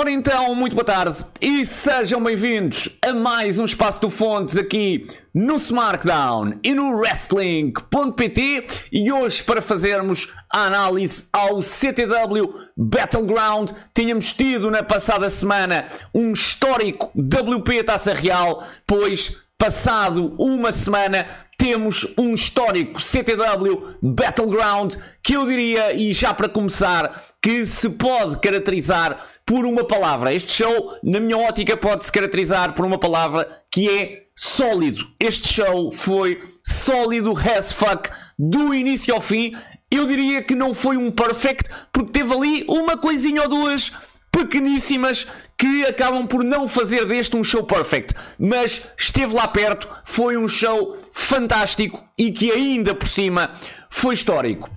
Ora então, muito boa tarde e sejam bem-vindos a mais um Espaço do Fontes aqui no SmackDown e no Wrestling.pt e hoje para fazermos a análise ao CTW Battleground tínhamos tido na passada semana um histórico WP Taça Real, pois passado uma semana temos um histórico CTW Battleground que eu diria, e já para começar, que se pode caracterizar por uma palavra. Este show, na minha ótica, pode-se caracterizar por uma palavra que é sólido. Este show foi sólido as fuck do início ao fim. Eu diria que não foi um perfect, porque teve ali uma coisinha ou duas pequeníssimas que acabam por não fazer deste um show perfect, mas esteve lá perto, foi um show fantástico e que ainda por cima foi histórico.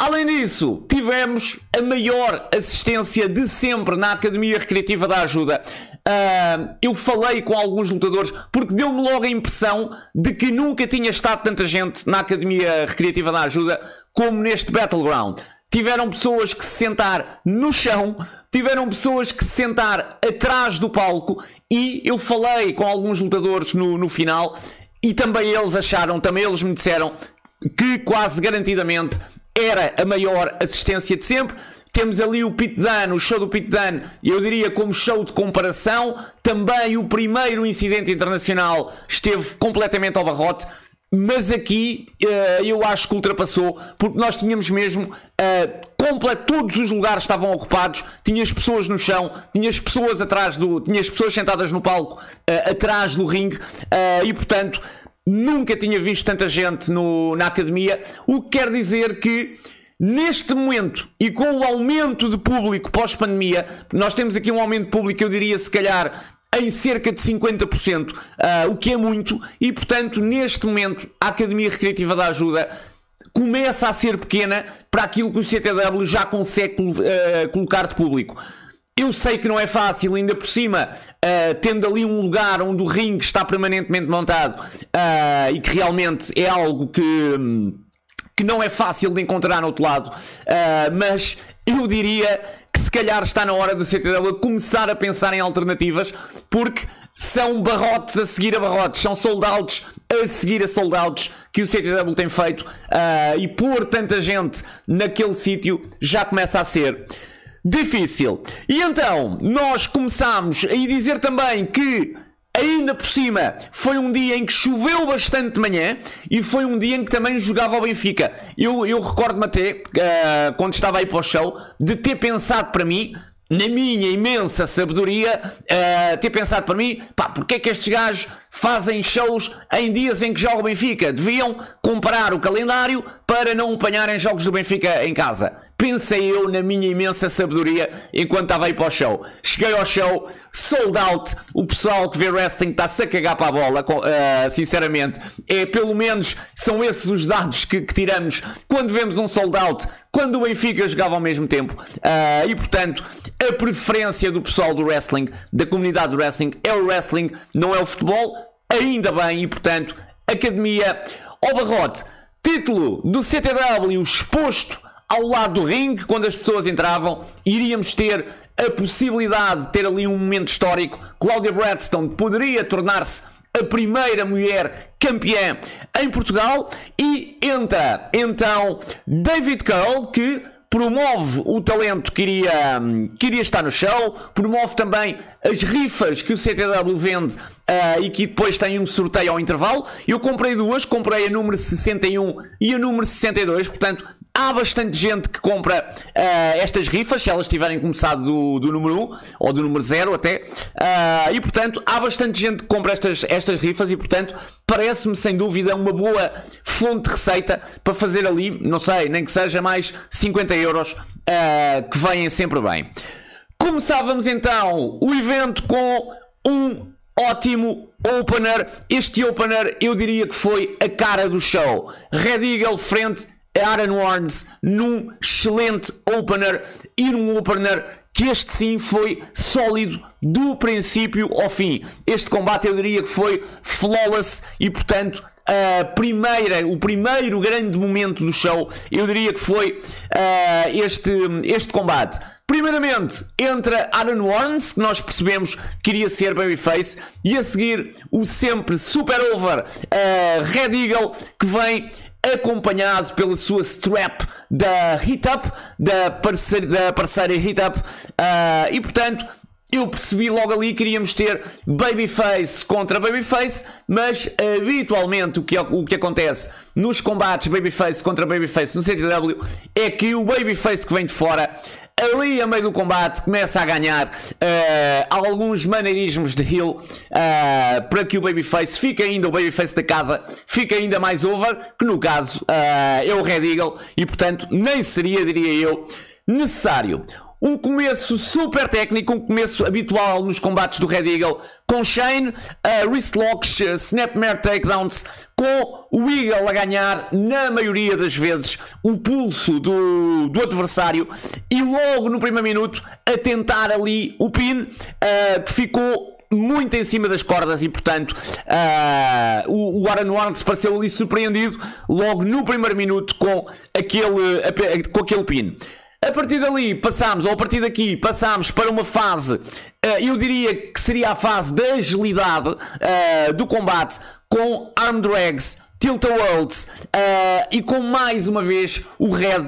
Além disso, tivemos a maior assistência de sempre na Academia Recreativa da Ajuda. Uh, eu falei com alguns lutadores porque deu-me logo a impressão de que nunca tinha estado tanta gente na Academia Recreativa da Ajuda como neste Battleground. Tiveram pessoas que se sentar no chão tiveram pessoas que se sentar atrás do palco e eu falei com alguns lutadores no, no final e também eles acharam, também eles me disseram que quase garantidamente era a maior assistência de sempre. Temos ali o Pit Dunne, o show do Pit Dunne, eu diria como show de comparação. Também o primeiro incidente internacional esteve completamente ao barrote. Mas aqui uh, eu acho que ultrapassou, porque nós tínhamos mesmo uh, todos os lugares estavam ocupados, tinhas pessoas no chão, tinhas pessoas atrás do. tinhas pessoas sentadas no palco uh, atrás do ringue e portanto nunca tinha visto tanta gente no, na academia, o que quer dizer que. Neste momento e com o aumento de público pós-pandemia, nós temos aqui um aumento de público, eu diria se calhar em cerca de 50%, uh, ah, o que é muito, e portanto, neste momento, a Academia Recreativa da Ajuda começa a ser pequena para aquilo que o CTW já consegue uh, colocar de público. Eu sei que não é fácil, ainda por cima, uh, tendo ali um lugar onde o ringue está permanentemente montado uh, e que realmente é algo que, que não é fácil de encontrar no outro lado, uh, mas eu diria que se calhar está na hora do CTW começar a pensar em alternativas, porque são barrotes a seguir a barrotes, são soldados a seguir a soldados que o CTW tem feito e pôr tanta gente naquele sítio já começa a ser difícil. E então, nós começamos a dizer também que Ainda por cima, foi um dia em que choveu bastante de manhã e foi um dia em que também jogava o Benfica. Eu, eu recordo-me até, uh, quando estava aí para o show, de ter pensado para mim, na minha imensa sabedoria, uh, ter pensado para mim, pá, porque é que estes gajos fazem shows em dias em que joga o Benfica? Deviam comparar o calendário para não apanharem jogos do Benfica em casa. Pensei eu na minha imensa sabedoria enquanto estava aí para o show. Cheguei ao show, sold out. O pessoal que vê wrestling está-se a cagar para a bola, uh, sinceramente. É pelo menos são esses os dados que, que, tiramos quando vemos um sold out, quando o Benfica jogava ao mesmo tempo. Uh, e portanto, a preferência do pessoal do wrestling, da comunidade do wrestling, é o wrestling, não é o futebol. Ainda bem, e portanto, Academia ao Barrote. Título do CTW exposto ao lado do ringue, quando as pessoas entravam, iríamos ter a possibilidade de ter ali um momento histórico. Claudia Bradstone poderia tornar-se a primeira mulher campeã em Portugal e entra então David Cole que promove o talento que iria, que iria estar no show, promove também as rifas que o CTW vende uh, e que depois tem um sorteio ao intervalo. Eu comprei duas, comprei a número 61 e a número 62, portanto há bastante gente que compra uh, estas rifas, se elas tiverem começado do, do número 1 ou do número 0 até, uh, e portanto há bastante gente que compra estas, estas rifas e portanto parece-me sem dúvida uma boa fonte de receita para fazer ali, não sei, nem que seja mais 50 euros uh, que vêm sempre bem. Começávamos então o evento com um ótimo opener. Este opener eu diria que foi a cara do show. Red Eagle frente Aaron Warnes num excelente opener e num opener que este sim foi sólido do princípio ao fim. Este combate eu diria que foi flawless e portanto a primeira, o primeiro grande momento do show eu diria que foi uh, este, este combate. Primeiramente entra Aaron Warnes, que nós percebemos que iria ser Babyface, e a seguir o sempre super over uh, Red Eagle, que vem acompanhado pela sua strap da Hit Up, da parceira, da parceira Hit Up, uh, e portanto eu percebi logo ali que iríamos ter Babyface contra Babyface, mas habitualmente o que, o que acontece nos combates Babyface contra Babyface no CTW é que o Babyface que vem de fora ali a meio do combate começa a ganhar uh, alguns maneirismos de heal uh, para que o Babyface fique ainda, o Babyface da casa, fique ainda mais over, que no caso uh, é o Red Eagle e portanto nem seria, diria eu, necessário. Um começo super técnico, um começo habitual nos combates do Red Eagle, com Shane, uh, wrist locks, uh, snapmare takedowns, com o Eagle a ganhar, na maioria das vezes, o pulso do, do adversário e logo no primeiro minuto a tentar ali o pin, uh, que ficou muito em cima das cordas e portanto uh, o, o Aaron pareceu ali surpreendido logo no primeiro minuto com aquele, com aquele pin. A partir dali passámos, ou a partir daqui passámos para uma fase, uh, eu diria que seria a fase da agilidade uh, do combate com arm drags, tilt a worlds uh, e com mais uma vez o red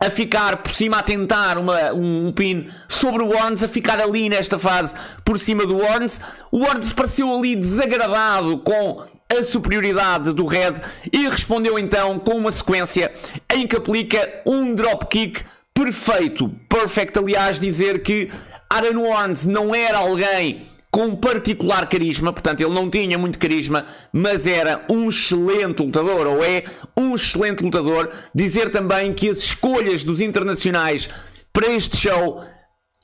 a ficar por cima, a tentar uma, um, pin sobre o Warnes, a ficar ali nesta fase por cima do Warnes. O Warnes pareceu ali desagradado com a superioridade do Red e respondeu então com uma sequência em que aplica um dropkick perfeito. Perfect, aliás, dizer que Aaron Warnes não era alguém com particular carisma, portanto ele não tinha muito carisma, mas era um excelente lutador, ou é um excelente lutador. Dizer também que as escolhas dos internacionais para este show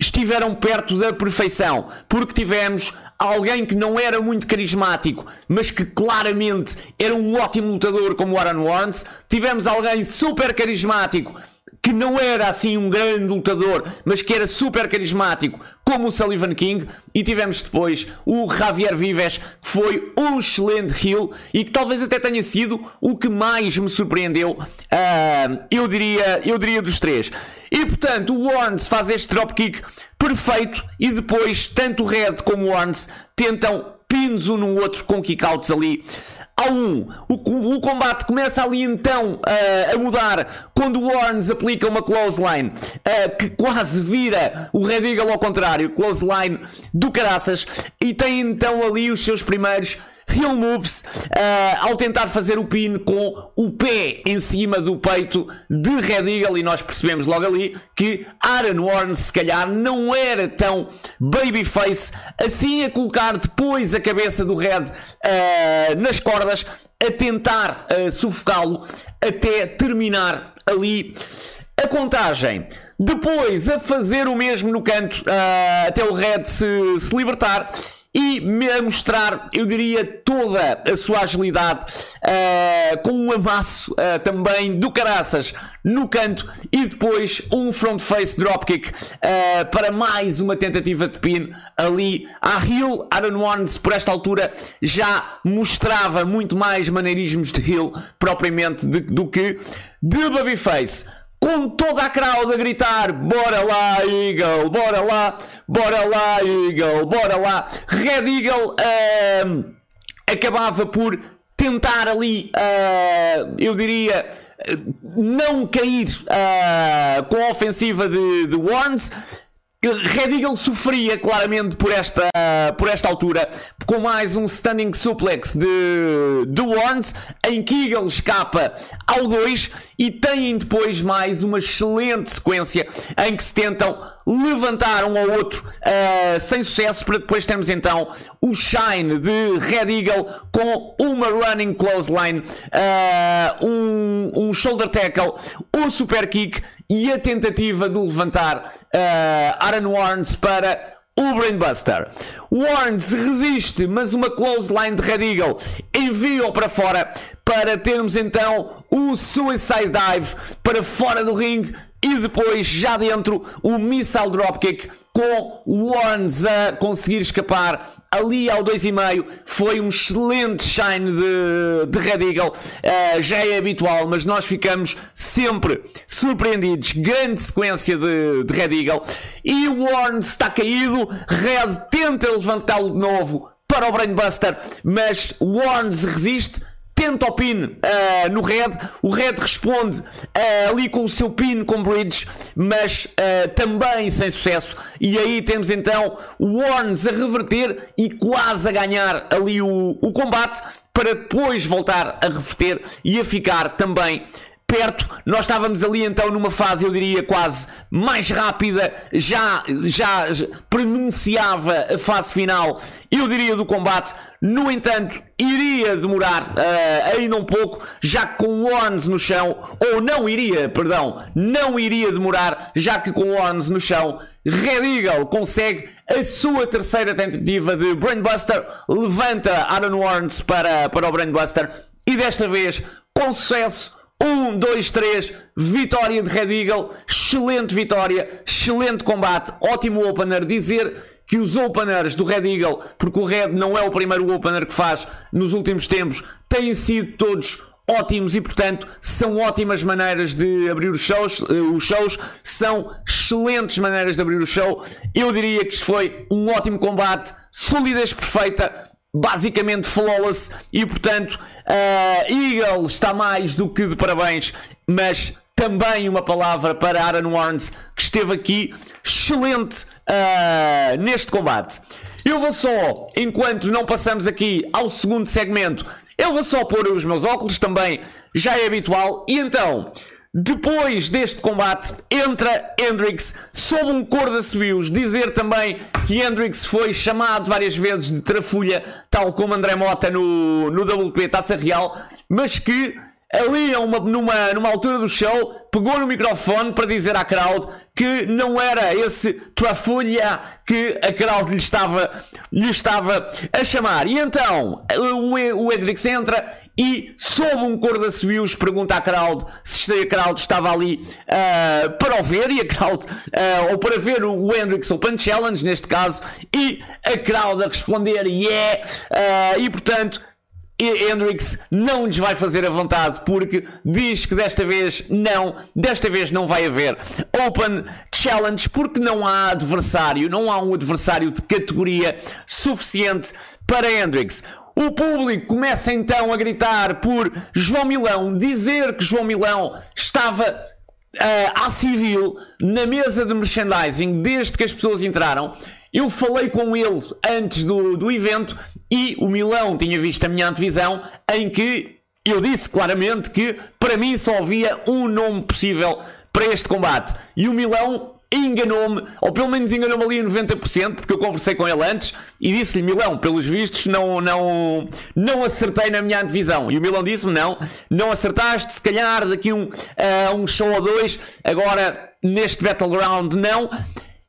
estiveram perto da perfeição, porque tivemos alguém que não era muito carismático, mas que claramente era um ótimo lutador como Aaron Warnes, tivemos alguém super carismático que não era assim um grande lutador, mas que era super carismático, como o Sullivan King, e tivemos depois o Javier Vives, que foi um excelente heel e que talvez até tenha sido o que mais me surpreendeu, uh, eu, diria, eu diria dos três. E portanto, o Warnes faz este dropkick perfeito e depois tanto o Red como o Warnes tentam pins um no outro com kickouts ali ao 1. O, o combate começa ali então uh, a mudar quando o Warnes aplica uma close line uh, que quase vira o Red Eagle ao contrário, close line do caraças, e tem então ali os seus primeiros heel moves uh, ao tentar fazer o pin com o pé em cima do peito de Red Eagle. E nós percebemos logo ali que Aaron Warren se calhar não era tão babyface. Assim a colocar depois a cabeça do Red uh, nas cordas a tentar uh, sufocá-lo até terminar ali a contagem. Depois a fazer o mesmo no canto uh, até o Red se, se libertar e a mostrar, eu diria, toda a sua agilidade uh, com um amasso uh, também do caraças no canto e depois um front face dropkick uh, para mais uma tentativa de pin ali à heel. Aaron Warnes por esta altura já mostrava muito mais maneirismos de heel propriamente de, do que de Babyface com toda a crowd a gritar: Bora lá, Eagle, bora lá, bora lá, Eagle, bora lá. Red Eagle uh, acabava por tentar ali, uh, eu diria, não cair uh, com a ofensiva de, de Warnes Red Eagle sofria claramente por esta, por esta altura, com mais um standing suplex de, de Warnes, em que Eagle escapa ao 2 e têm depois mais uma excelente sequência em que se tentam levantar um ao outro uh, sem sucesso, para depois termos então o Shine de Red Eagle com uma running clothesline, uh, um, um shoulder tackle, um super kick e a tentativa de levantar uh, Aaron Warnes para o Brainbuster. Warnes resiste, mas uma close line de Red Eagle envia-o para fora para termos então o Suicide Dive para fora do ringue e depois, já dentro, o Missile Dropkick com o Warnes a conseguir escapar ali ao 2,5. Foi um excelente shine de, de Red Eagle. Uh, já é habitual, mas nós ficamos sempre surpreendidos. Grande sequência de, de Red Eagle. E o Warnes está caído. Red tenta levantá-lo de novo para o Brainbuster, mas Warnes resiste tenta o pin uh, no Red, o Red responde uh, ali com o seu pin com Bridge, mas uh, também sem sucesso. E aí temos então o Warnes a reverter e quase a ganhar ali o, o combate para depois voltar a reverter e a ficar também perto. Nós estávamos ali então numa fase, eu diria, quase mais rápida, já, já pronunciava a fase final, eu diria, do combate. No entanto, iria demorar uh, ainda um pouco, já que com Warnes no chão, ou não iria, perdão, não iria demorar, já que com Warnes no chão, Red Eagle consegue a sua terceira tentativa de Brainbuster, levanta Aaron Warnes para, para o Brainbuster e desta vez com sucesso 1, 2, 3, vitória de Red Eagle, excelente vitória, excelente combate, ótimo opener. Dizer que os openers do Red Eagle, porque o Red não é o primeiro opener que faz nos últimos tempos, têm sido todos ótimos e, portanto, são ótimas maneiras de abrir os shows, eh, os shows, são excelentes maneiras de abrir o show. Eu diria que foi um ótimo combate, solidez perfeita, basicamente flawless e portanto uh, Eagle está mais do que de parabéns, mas também uma palavra para Aaron Warnes que esteve aqui excelente uh, neste combate. Eu vou só, enquanto não passamos aqui ao segundo segmento, eu vou só pôr os meus óculos também, já é habitual, e então depois deste combate, entra Hendrix sob um cor de assobios. Dizer também que Hendrix foi chamado várias vezes de trafulha, tal como André Mota no, no WP Taça Real, mas que ali uma, numa, numa altura do show, pegou no microfone para dizer à crowd que não era esse trafulha que a crowd lhe estava, lhe estava a chamar. E então o, o Hendrix entra e, sob um cor de assobios, pergunta à crowd se a crowd estava ali uh, para o ver e a crowd, uh, ou para ver o Hendrix Open Challenge, neste caso, e a crowd a responder yeah, uh, e portanto Hendrix não lhes vai fazer a vontade porque diz que desta vez não, desta vez não vai haver Open Challenge porque não há adversário, não há um adversário de categoria suficiente para Hendrix. O público começa então a gritar por João Milão, dizer que João Milão estava uh, à civil na mesa de merchandising desde que as pessoas entraram. Eu falei com ele antes do, do evento e o Milão tinha visto a minha antevisão em que eu disse claramente que para mim só havia um nome possível para este combate. E o Milão enganou-me, ou pelo menos enganou-me ali a 90%, porque eu conversei com ele antes e disse-lhe, Milão, pelos vistos, não, não, não acertei na minha antevisão. E o Milão disse-me, não, não acertaste, se calhar daqui um, uh, um show ou dois, agora neste Battleground não.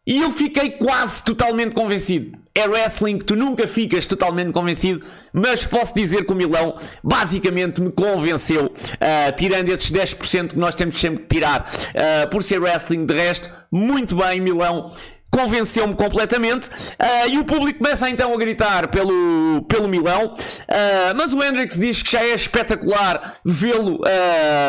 E eu fiquei quase totalmente convencido. É wrestling que tu nunca ficas totalmente convencido, mas posso dizer que o Milão basicamente me convenceu, uh, tirando esses 10% que nós temos sempre que tirar uh, por ser wrestling. De resto, muito bem, Milão convenceu-me completamente uh, e o público começa então a gritar pelo, pelo Milão, mas o Hendrix diz que já é espetacular vê-lo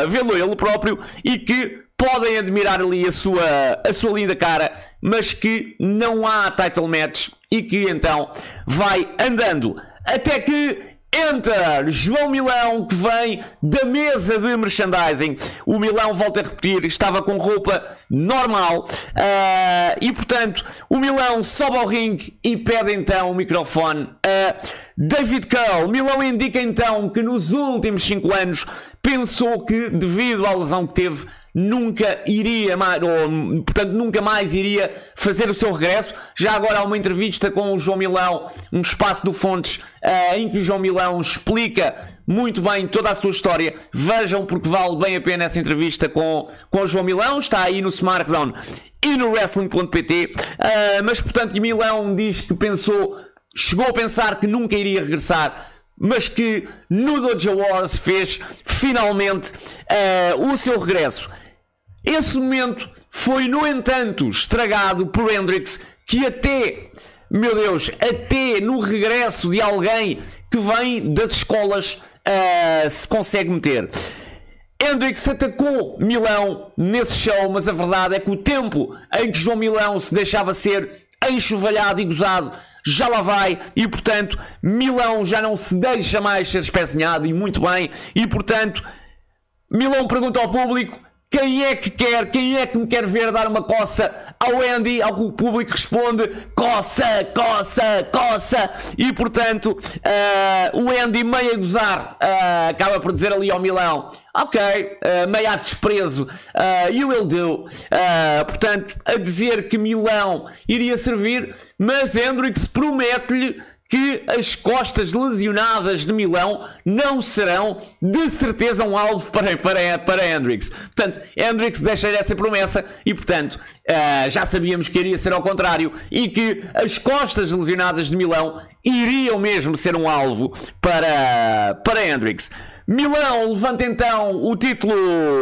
vê-lo ele próprio e que podem admirar ali a sua, a sua linda cara, mas que não há title match e que então vai andando até que Enter João Milão que vem da mesa de merchandising. O Milão, volta a repetir, estava com roupa normal uh, e portanto o Milão sobe ao ringue e pede então o microfone a David Cole. Milão indica então que nos últimos 5 anos pensou que devido à lesão que teve nunca iria mais, ou, portanto, nunca mais iria fazer o seu regresso. Já agora há uma entrevista com o João Milão, um espaço do Fontes, uh, em que o João Milão explica muito bem toda a sua história. Vejam porque vale bem a pena essa entrevista com, com o João Milão. Está aí no SmackDown e no Wrestling.pt. Uh, mas, portanto, Milão diz que pensou, chegou a pensar que nunca iria regressar mas que no Dojo Wars fez finalmente uh, o seu regresso. Esse momento foi, no entanto, estragado por Hendrix, que até, meu Deus, até no regresso de alguém que vem das escolas uh, se consegue meter. Hendrix atacou Milão nesse show, mas a verdade é que o tempo em que João Milão se deixava ser enxovalhado e gozado já lá vai e portanto Milão já não se deixa mais ser espezinhado e muito bem e portanto Milão pergunta ao público quem é que quer, quem é que me quer ver dar uma coça ao Andy? Ao que o público responde: coça, coça, coça. E portanto, uh, o Andy, meio a gozar, uh, acaba por dizer ali ao Milão: Ok, uh, meio a desprezo, uh, you will do. portanto, a dizer que Milão iria servir, mas Hendrix promete-lhe que as costas lesionadas de Milão não serão de certeza um alvo para, para, para Hendrix. Portanto, Hendrix deixa essa promessa e, portanto, uh, já sabíamos que iria ser ao contrário e que as costas lesionadas de Milão iriam mesmo ser um alvo para, para Hendrix. Milão levanta então o título,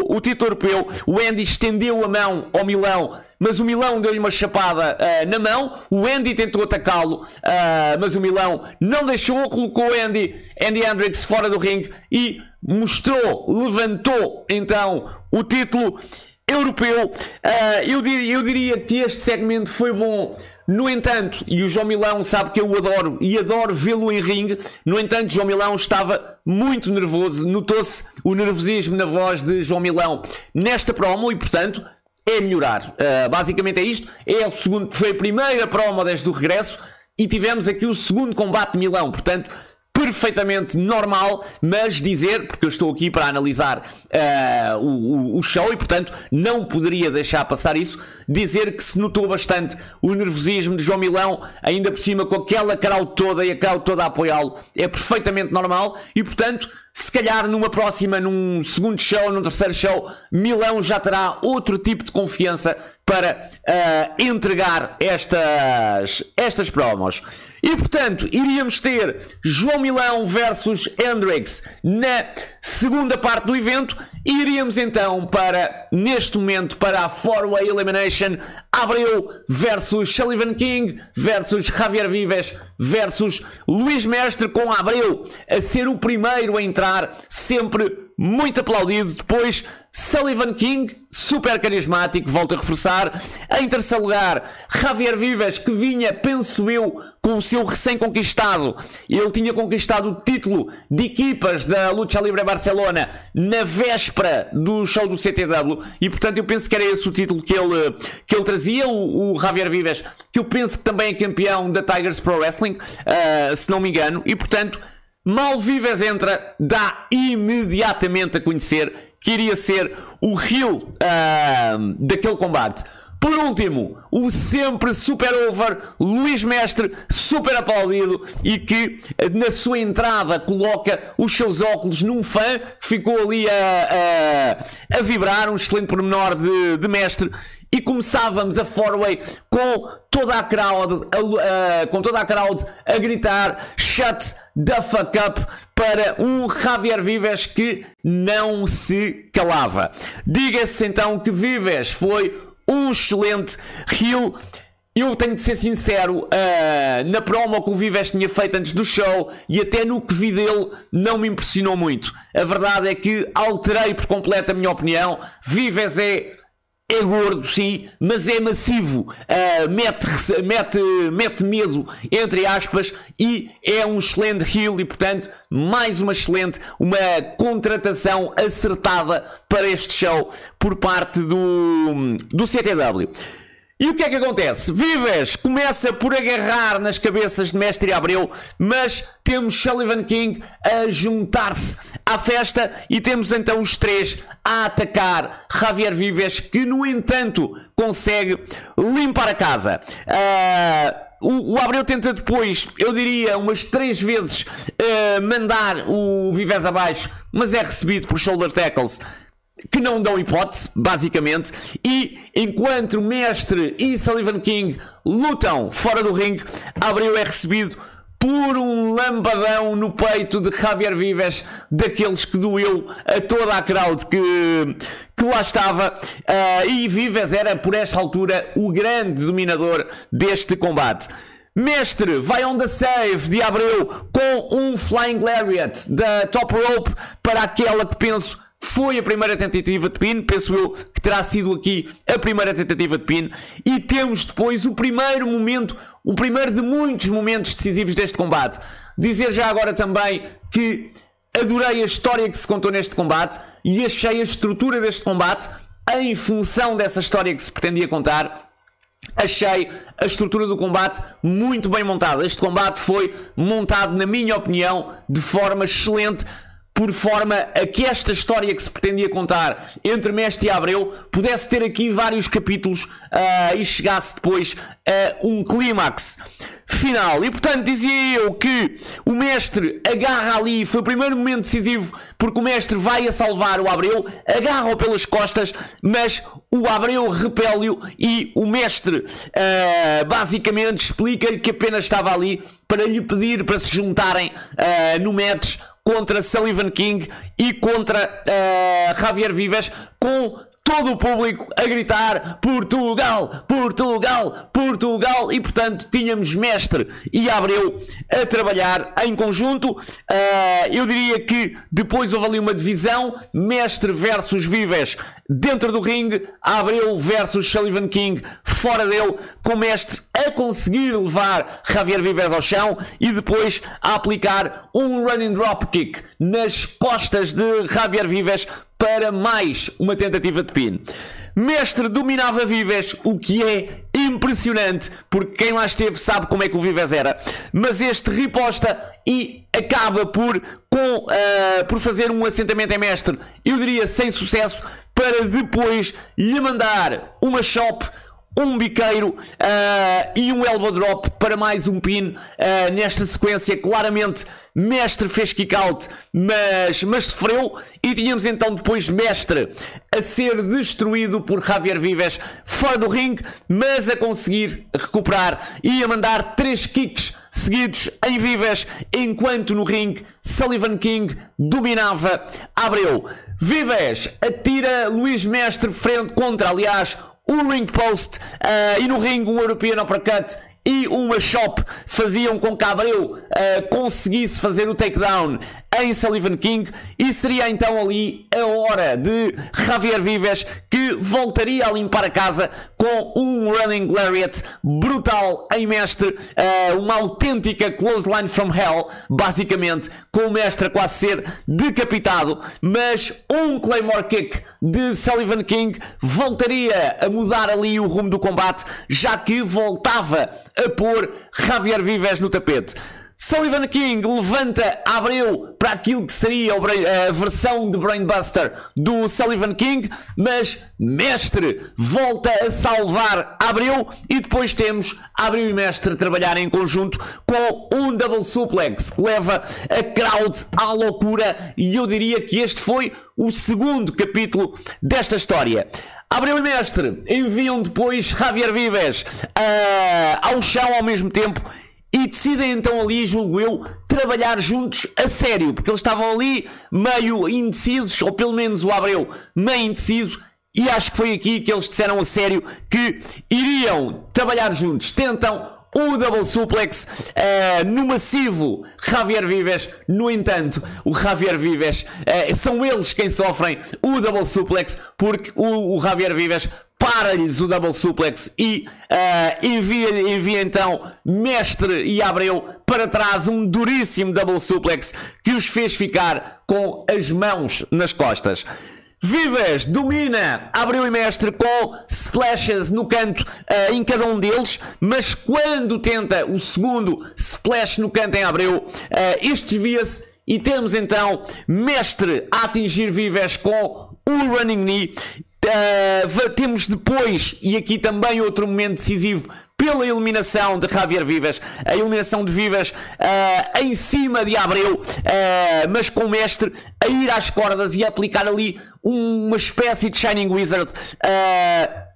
o título europeu. O Andy estendeu a mão ao Milão, mas o Milão deu-lhe uma chapada uh, na mão. O Andy tentou atacá-lo, uh, mas o Milão não deixou, colocou o Andy, Andy Hendricks fora do ringue e mostrou, levantou então o título europeu. Uh, eu, diria, eu diria que este segmento foi bom no entanto, e o João Milão sabe que eu o adoro e adoro vê-lo em ringue, no entanto, João Milão estava muito nervoso, notou-se o nervosismo na voz de João Milão nesta promo e, portanto, é melhorar. Uh, basicamente é isto. É o segundo, foi a primeira promo desde o regresso e tivemos aqui o segundo combate de Milão, portanto perfeitamente normal, mas dizer, porque eu estou aqui para analisar uh, o, o, show e portanto não poderia deixar passar isso, dizer que se notou bastante o nervosismo de João Milão, ainda por cima com aquela crowd toda e a crowd toda a apoiá-lo, é perfeitamente normal e portanto se calhar numa próxima, num segundo show, num terceiro show, Milão já terá outro tipo de confiança para uh, entregar estas, estas promos. E portanto, iríamos ter João Milão versus Hendrix na segunda parte do evento. E iríamos então para, neste momento, para a Four-Way Elimination. Abreu versus Sullivan King versus Javier Vives versus Luís Mestre com Abreu a ser o primeiro a entrar, sempre muito aplaudido. Depois, Sullivan King, super carismático, volto a reforçar. Em terceiro lugar, Javier Vives, que vinha, penso eu, com o seu recém-conquistado. Ele tinha conquistado o título de equipas da Lucha Libre Barcelona na véspera do show do CTW. E portanto, eu penso que era esse o título que ele, que ele trazia. O, o Javier Vives, que eu penso que também é campeão da Tigers Pro Wrestling, uh, se não me engano. E portanto. Mal Vives entra, dá imediatamente a conhecer que iria ser o heel uh, daquele combate. Por último, o sempre super over Luís Mestre, super aplaudido e que na sua entrada coloca os seus óculos num fã que ficou ali a, a, a vibrar, um excelente pormenor de, de mestre. E começávamos a four-way com toda a crowd, a, com toda a crowd a gritar shut the fuck up para um Javier Vives que não se calava. Diga-se então que Vives foi um excelente heel. Eu tenho de ser sincero, uh, na promo que o Vives tinha feito antes do show e até no que vi dele não me impressionou muito. A verdade é que alterei por completo a minha opinião. Vives é é gordo, sim, mas é massivo, uh, mete, mete, mete medo, entre aspas, e é um excelente heel e, portanto, mais uma excelente, uma contratação acertada para este show por parte do, do CTW. E o que é que acontece? Vives começa por agarrar nas cabeças de Mestre Abreu, mas temos Sullivan King a juntar-se à festa e temos então os três a atacar Javier Vives, que no entanto consegue limpar a casa. Uh, o, Abreu tenta depois, eu diria, umas três vezes uh, mandar o Vives abaixo, mas é recebido por shoulder tackles que não dão hipótese, basicamente, e enquanto Mestre e Sullivan King lutam fora do ringue, Abreu é recebido por um lambadão no peito de Javier Vives, daqueles que doeu a toda a crowd que, que lá estava. Uh, e Vives era, por esta altura, o grande dominador deste combate. Mestre vai on the save de Abreu com um Flying Lariat da Top Rope para aquela que penso foi a primeira tentativa de pin, penso eu que terá sido aqui a primeira tentativa de pin, e temos depois o primeiro momento, o primeiro de muitos momentos decisivos deste combate. Dizer já agora também que adorei a história que se contou neste combate e achei a estrutura deste combate em função dessa história que se pretendia contar. Achei a estrutura do combate muito bem montada. Este combate foi montado, na minha opinião, de forma excelente por forma a que esta história que se pretendia contar entre Mestre e Abreu pudesse ter aqui vários capítulos uh, e chegasse depois a um clímax final. E portanto dizia eu que o Mestre agarra ali, foi o primeiro momento decisivo, porque o Mestre vai a salvar o Abreu, agarra-o pelas costas, mas o Abreu repele-o e o Mestre uh, basicamente explica-lhe que apenas estava ali para lhe pedir para se juntarem uh, no match contra Sullivan King e contra uh, Javier Vives com todo o público a gritar Portugal, Portugal, Portugal e portanto tínhamos Mestre e Abreu a trabalhar em conjunto. Uh, eu diria que depois houve ali uma divisão, Mestre versus Vives dentro do ringue, Abreu versus Sullivan King fora dele, com Mestre a conseguir levar Javier Vives ao chão e depois a aplicar um running drop kick nas costas de Javier Vives para mais uma tentativa de pin. Mestre dominava Vives, o que é impressionante, porque quem lá esteve sabe como é que o Vives era. Mas este riposta e acaba por, com, uh, por fazer um assentamento em mestre, eu diria sem sucesso, para depois lhe mandar uma shop um biqueiro uh, e um elbow drop para mais um pin uh, nesta sequência. Claramente, Mestre fez kick out, mas, mas sofreu. E tínhamos então depois Mestre a ser destruído por Javier Vives fora do ringue, mas a conseguir recuperar e a mandar três kicks seguidos em Vives, enquanto no ringue Sullivan King dominava Abreu. Vives atira Luís Mestre frente contra, aliás, o ring post uh, e no ring um European Uppercut e uma shop faziam com que Abreu uh, conseguisse fazer o takedown em Sullivan King. E seria então ali a hora de Javier Vives voltaria a limpar a casa com um running lariat brutal em mestre, uh, uma autêntica clothesline from hell, basicamente com o mestre a quase ser decapitado, mas um Claymore Kick de Sullivan King voltaria a mudar ali o rumo do combate, já que voltava a pôr Javier Vives no tapete. Sullivan King levanta Abreu para aquilo que seria a versão de Brainbuster do Sullivan King, mas Mestre volta a salvar Abreu e depois temos Abreu e Mestre trabalhar em conjunto com um double suplex que leva a crowd à loucura e eu diria que este foi o segundo capítulo desta história. Abreu e Mestre enviam depois Javier Vives uh, ao chão ao mesmo tempo e decidem então ali, julgo eu, trabalhar juntos a sério, porque eles estavam ali meio indecisos, ou pelo menos o Abreu meio indeciso, e acho que foi aqui que eles disseram a sério que iriam trabalhar juntos. Tentam o double suplex uh, no massivo Javier Vives. No entanto, o Javier Vives uh, são eles quem sofrem o double suplex porque o, o Javier Vives para-lhes o double suplex e uh, envia, envia então Mestre e Abreu para trás um duríssimo double suplex que os fez ficar com as mãos nas costas. Vives domina Abreu e Mestre com splashes no canto uh, em cada um deles, mas quando tenta o segundo splash no canto em Abreu, uh, este desvia-se e temos então Mestre a atingir Vives com o running knee. Uh, temos depois, e aqui também outro momento decisivo, pela eliminação de Javier Vivas, a eliminação de Vivas uh, em cima de Abreu, uh, mas com o mestre a ir às cordas e a aplicar ali uma espécie de Shining Wizard.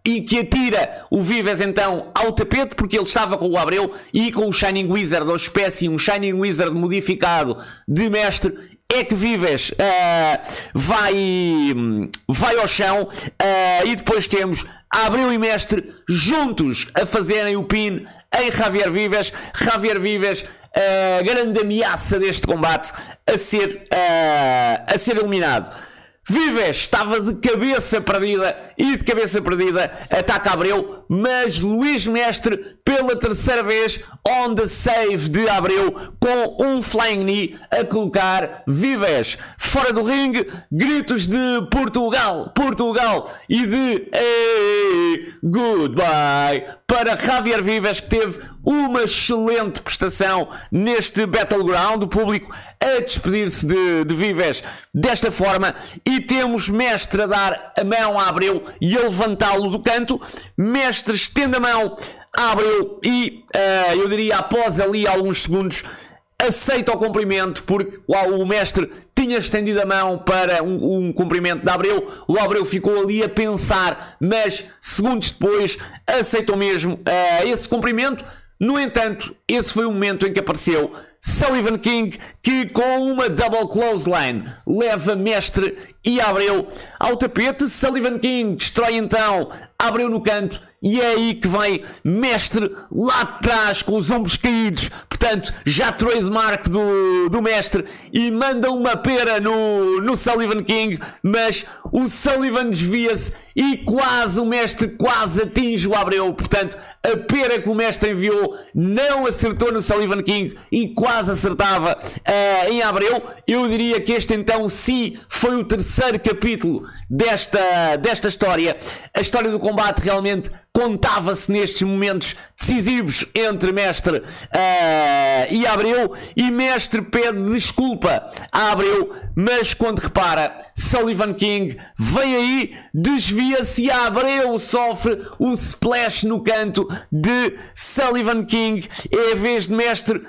E que atira o Vivas então ao tapete porque ele estava com o Abreu e com o Shining Wizard, ou espécie, um Shining Wizard modificado de mestre é que Vives uh, vai, vai ao chão uh, e depois temos Abreu e Mestre juntos a fazerem o pin em Javier Vives. Javier Vives, uh, grande ameaça deste combate a ser, a ser eliminado. Vives estava de cabeça perdida e de cabeça perdida ataca Abreu, mas Luís Mestre pela terceira vez on the save de Abreu com um flying knee a colocar Vives fora do ringue, gritos de Portugal, Portugal e de hey, goodbye para Javier Vives que teve uma excelente prestação neste Battleground, o público a despedir-se de, de Vives desta forma e temos Mestre a dar a mão a Abreu e a levantá-lo do canto, Mestre estende a mão a Abreu e uh, eu diria após ali alguns segundos aceita o cumprimento porque lá o mestre tinha estendido a mão para um, um cumprimento de Abreu. O Abreu ficou ali a pensar, mas segundos depois aceitou mesmo uh, esse cumprimento. No entanto, esse foi o momento em que apareceu Sullivan King, que com uma double clothesline leva Mestre e Abreu ao tapete. Sullivan King destrói então Abreu no canto e é aí que vem Mestre lá atrás com os ombros caídos. Portanto, já trademark do, do Mestre e manda uma pera no, no Sullivan King, mas o Sullivan desvia-se e quase o Mestre quase atinge o Abreu. Portanto, a pera que o Mestre enviou não acertou no Sullivan King e quase acertava uh, em Abreu. Eu diria que este então sim foi o terceiro capítulo desta, desta história. A história do combate realmente contava-se nestes momentos decisivos entre Mestre uh, e Abreu. E Mestre pede desculpa a Abreu, mas quando repara, Sullivan King vem aí, desvia-se e Abreu sofre o splash no canto de Sullivan King. É a vez de Mestre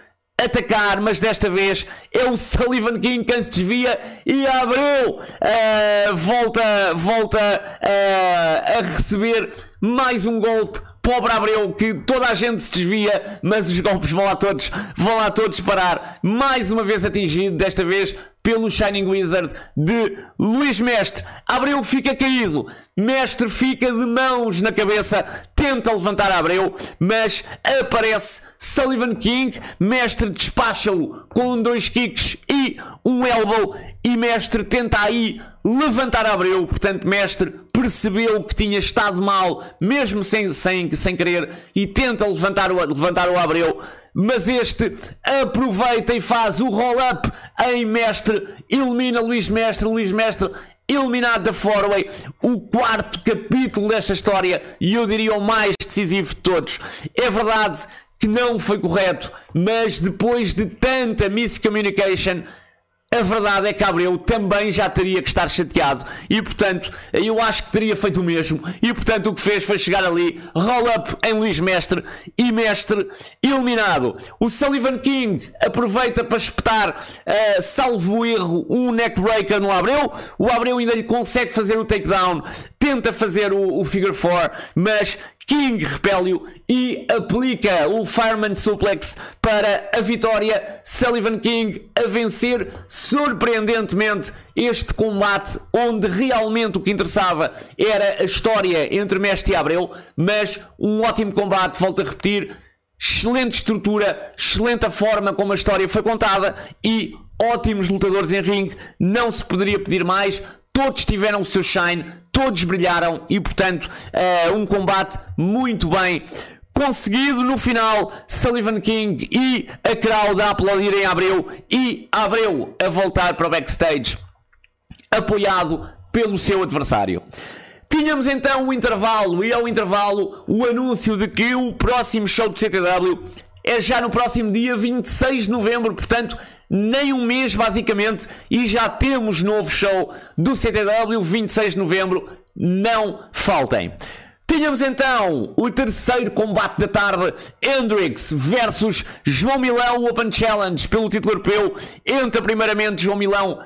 atacar, mas desta vez é o Sullivan King quem se desvia e Abreu uh, volta, volta uh, a receber mais um golpe. Pobre Abreu, que toda a gente se desvia, mas os golpes vão lá todos, vão lá todos parar. Mais uma vez atingido, desta vez pelo Shining Wizard de Luís Mestre. Abreu fica caído, Mestre fica de mãos na cabeça, tenta levantar Abreu, mas aparece Sullivan King. Mestre despacha-o com dois kicks e um elbow. E Mestre tenta aí levantar Abreu. Portanto, Mestre percebeu que tinha estado mal, mesmo sem, sem, sem querer, e tenta levantar o, levantar o Abreu mas este aproveita e faz o roll-up em Mestre, elimina Luís Mestre, Luís Mestre eliminado da Forway, o quarto capítulo desta história e eu diria o mais decisivo de todos. É verdade que não foi correto, mas depois de tanta miscommunication, a verdade é que Abreu também já teria que estar chateado e, portanto, eu acho que teria feito o mesmo. E, portanto, o que fez foi chegar ali, roll-up em Luís Mestre e Mestre eliminado. O Sullivan King aproveita para espetar, uh, salvo erro, um neckbreaker no Abreu. O Abreu ainda lhe consegue fazer o takedown, tenta fazer o, o figure 4, mas King repele-o e aplica o Fireman Suplex para a vitória. Sullivan King a vencer surpreendentemente este combate, onde realmente o que interessava era a história entre Mestre e Abreu, mas um ótimo combate, volto a repetir. Excelente estrutura, excelente a forma como a história foi contada e ótimos lutadores em ringue. Não se poderia pedir mais todos tiveram o seu shine, todos brilharam e, portanto, uh, um combate muito bem conseguido no final. Sullivan King e a crowd a aplaudirem Abreu e Abreu a voltar para o backstage, apoiado pelo seu adversário. Tínhamos então o intervalo e ao intervalo o anúncio de que o próximo show do CTW é já no próximo dia 26 de novembro, portanto, nem um mês basicamente, e já temos novo show do CTW 26 de novembro. Não faltem. Tínhamos então o terceiro combate da tarde, Hendrix versus João Milão Open Challenge pelo título europeu. Entra primeiramente João Milão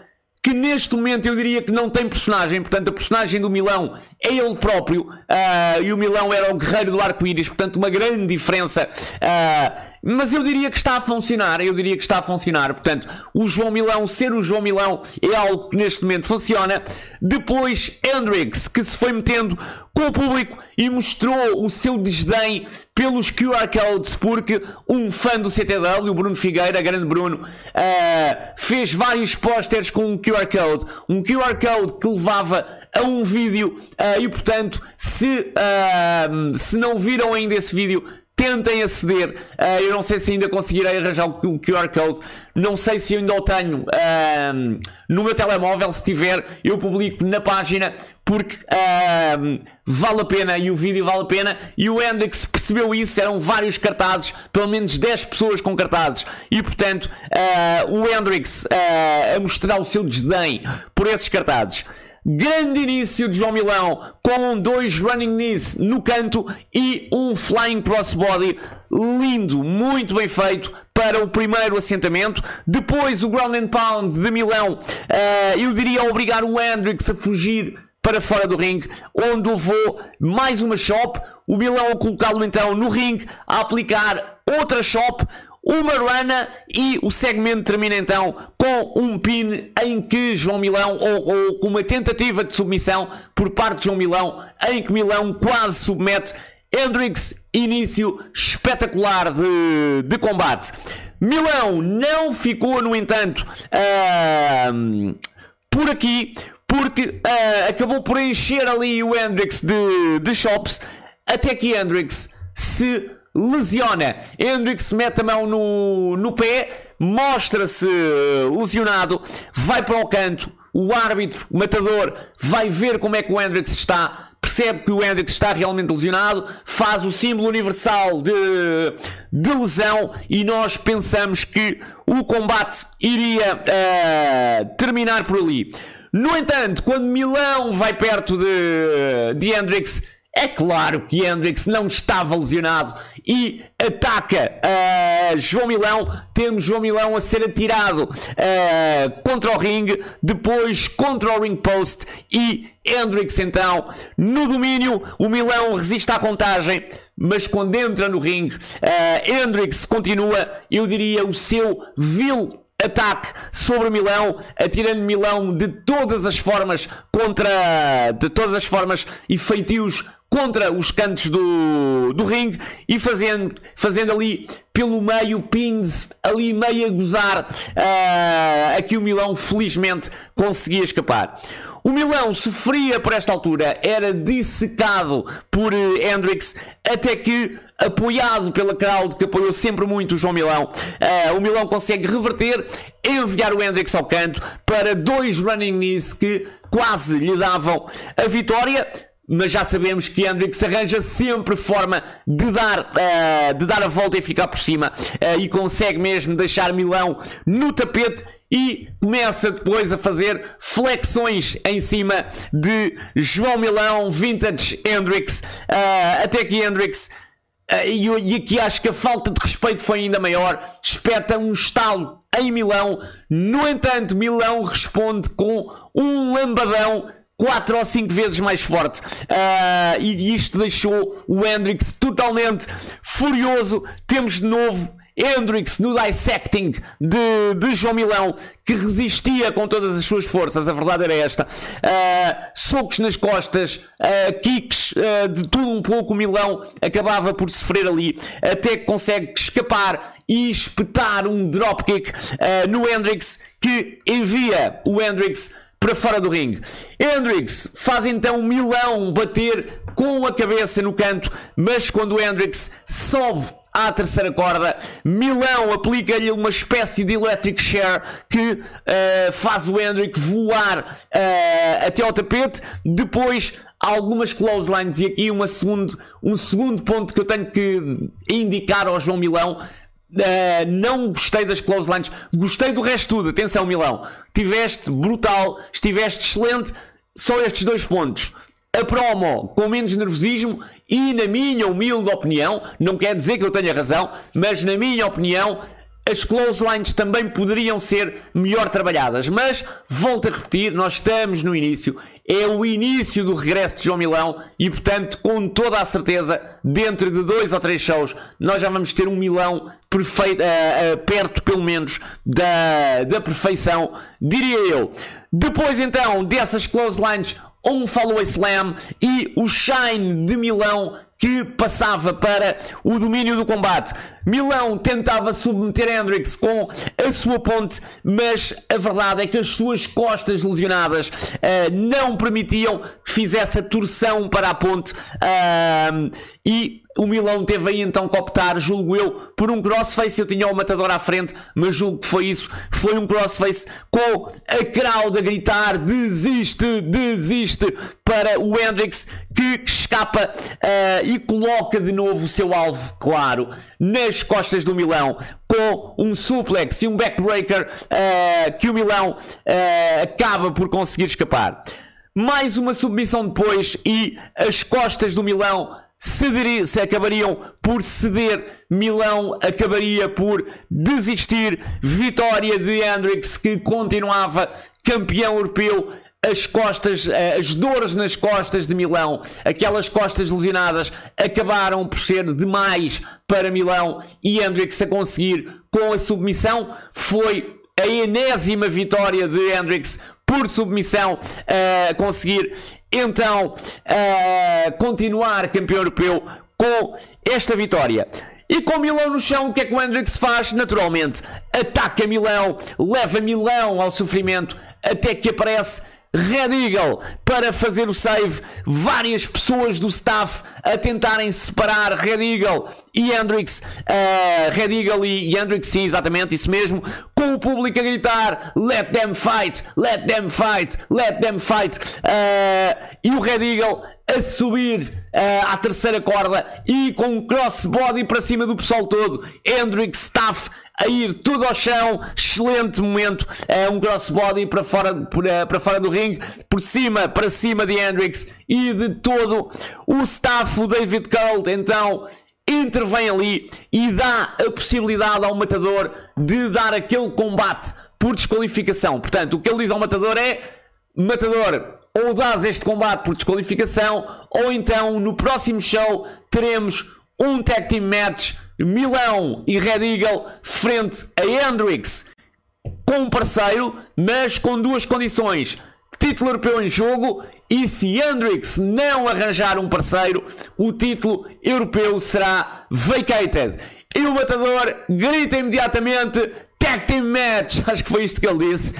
que neste momento eu diria que não tem personagem, portanto a personagem do Milão é ele próprio, uh, e o Milão era o guerreiro do arco-íris, portanto uma grande diferença. Uh, mas eu diria que está a funcionar, eu diria que está a funcionar. Portanto, o João Milão, ser o João Milão, é algo que neste momento funciona. Depois, Hendrix, que se foi metendo com o público e mostrou o seu desdém pelos QR Codes, porque um fã do CTW, o Bruno Figueira, grande Bruno, uh, fez vários pósteres com um QR Code. Um QR Code que levava a um vídeo uh, e, portanto, se, uh, se não viram ainda esse vídeo, tentem aceder. Uh, eu não sei se ainda conseguirei arranjar o QR Code. Não sei se ainda o tenho uh, no meu telemóvel. Se tiver, eu publico na página porque uh, vale a pena e o vídeo vale a pena. E o Hendrix percebeu isso. Eram vários cartazes, pelo menos 10 pessoas com cartazes. E portanto, o Hendrix a mostrar o seu desdém por esses cartazes. Grande início de João Milão com dois running knees no canto e um flying crossbody lindo, muito bem feito para o primeiro assentamento. Depois o ground and pound de Milão, uh, eu diria obrigar o Hendrix a fugir para fora do ringue, onde levou mais uma shop. O Milão a colocá-lo então no ringue, a aplicar outra shop, uma rana e o segmento termina então com um pin em que João Milão, ou, ou com uma tentativa de submissão por parte de João Milão, em que Milão quase submete Hendrix, início espetacular de, de combate. Milão não ficou, no entanto, uh, por aqui, porque uh, acabou por encher ali o Hendrix de, de shops, até que Hendrix se lesiona. Hendrix mete a mão no, no pé, mostra-se lesionado, vai para o canto. O árbitro, o matador, vai ver como é que o Hendrix está, percebe que o Hendrix está realmente lesionado, faz o símbolo universal de, de lesão e nós pensamos que o combate iria uh, terminar por ali. No entanto, quando Milão vai perto de, de Hendrix, é claro que Hendrix não estava lesionado e ataca uh, João Milão. Temos João Milão a ser atirado uh, contra o ringue, depois contra o ring post e Hendrix então no domínio. O Milão resiste à contagem, mas quando entra no ringue, uh, Hendrix continua, eu diria, o seu vil ataque sobre Milão, atirando Milão de todas as formas contra de todas as formas e feitios contra os cantos do, do ringue e fazendo, fazendo ali pelo meio pins, ali meio a gozar. Uh, aqui o Milão felizmente conseguia escapar. O Milão sofria por esta altura, era dissecado por uh, Hendrix, até que, apoiado pela crowd, que apoiou sempre muito o João Milão, uh, o Milão consegue reverter, enviar o Hendrix ao canto para dois running knees que quase lhe davam a vitória mas já sabemos que Hendrix arranja sempre forma de dar, uh, de dar a volta e ficar por cima uh, e consegue mesmo deixar Milão no tapete e começa depois a fazer flexões em cima de João Milão, Vintage Hendrix, uh, até que Hendrix e, e aqui acho que a falta de respeito foi ainda maior. Espeta um estalo em Milão. No entanto, Milão responde com um lambadão 4 ou 5 vezes mais forte. Uh, e isto deixou o Hendrix totalmente furioso. Temos de novo Hendrix no dissecting de, de João Milão, que resistia com todas as suas forças, a verdade era esta. Uh, socos nas costas, uh, kicks, uh, de tudo um pouco. O Milão acabava por sofrer ali, até que consegue escapar e espetar um dropkick no Hendrix, que envia o Hendrix para fora do ringue. Hendrix faz então Milão bater com a cabeça no canto, mas quando Hendrix sobe à terceira corda, Milão aplica-lhe uma espécie de electric share que uh, faz o Hendrix voar uh, até ao tapete. Depois algumas clotheslines e aqui uma segundo, um segundo ponto que eu tenho que indicar ao João Milão Uh, não gostei das clotheslines, gostei do resto tudo. Atenção, Milão, tiveste brutal, estiveste excelente. Só estes dois pontos. a promo com menos nervosismo e, na minha humilde opinião, não quer dizer que eu tenha razão, mas na minha opinião, as close lines também poderiam ser melhor trabalhadas, mas volto a repetir, nós estamos no início, é o início do regresso de João Milão e, portanto, com toda a certeza, dentro de dois ou três shows, nós já vamos ter um Milão perfeito, uh, uh, perto, pelo menos, da, da perfeição, diria eu. Depois, então, dessas close lines, um follow slam e o shine de Milão que passava para o domínio do combate. Milão tentava submeter Hendrix com a sua ponte, mas a verdade é que as suas costas lesionadas uh, não permitiam que fizesse a torção para a ponte uh, e o Milão teve aí então que optar, julgo eu, por um crossface. Eu tinha o matador à frente, mas julgo que foi isso. Foi um crossface com a crowd a gritar: desiste, desiste para o Hendrix que escapa uh, e coloca de novo o seu alvo, claro, nas costas do Milão. Com um suplex e um backbreaker uh, que o Milão uh, acaba por conseguir escapar. Mais uma submissão depois e as costas do Milão cederia, se acabariam por ceder, Milão acabaria por desistir. Vitória de Hendrix que continuava campeão europeu. As costas, eh, as dores nas costas de Milão, aquelas costas lesionadas, acabaram por ser demais para Milão e Hendrix a conseguir com a submissão. Foi a enésima vitória de Hendrix por submissão a conseguir então uh, continuar campeão europeu com esta vitória. E com Milão no chão, o que é que o Hendrix faz? Naturalmente, ataca Milão, leva Milão ao sofrimento, até que aparece Red Eagle para fazer o save. Várias pessoas do staff a tentarem separar Red Eagle e Hendrix. Uh, Red Eagle e Hendrix, sim, exatamente, isso mesmo. Com o público a gritar: Let them fight, let them fight, let them fight. Uh, e o Red Eagle a subir uh, à terceira corda e com um crossbody para cima do pessoal todo. Hendrix Staff a ir tudo ao chão, excelente momento, é um crossbody para fora, para fora do ringue, por cima, para cima de Hendrix e de todo o staff, o David Cole, então intervém ali e dá a possibilidade ao matador de dar aquele combate por desqualificação. Portanto, o que ele diz ao matador é: Matador, ou dás este combate por desqualificação, ou então no próximo show teremos um tag team match Milão e Red Eagle frente a Hendrix com um parceiro, mas com duas condições. Título europeu em jogo e se Hendrix não arranjar um parceiro, o título europeu será vacated. E o matador grita imediatamente Tag Team Match. Acho que foi isto que ele disse.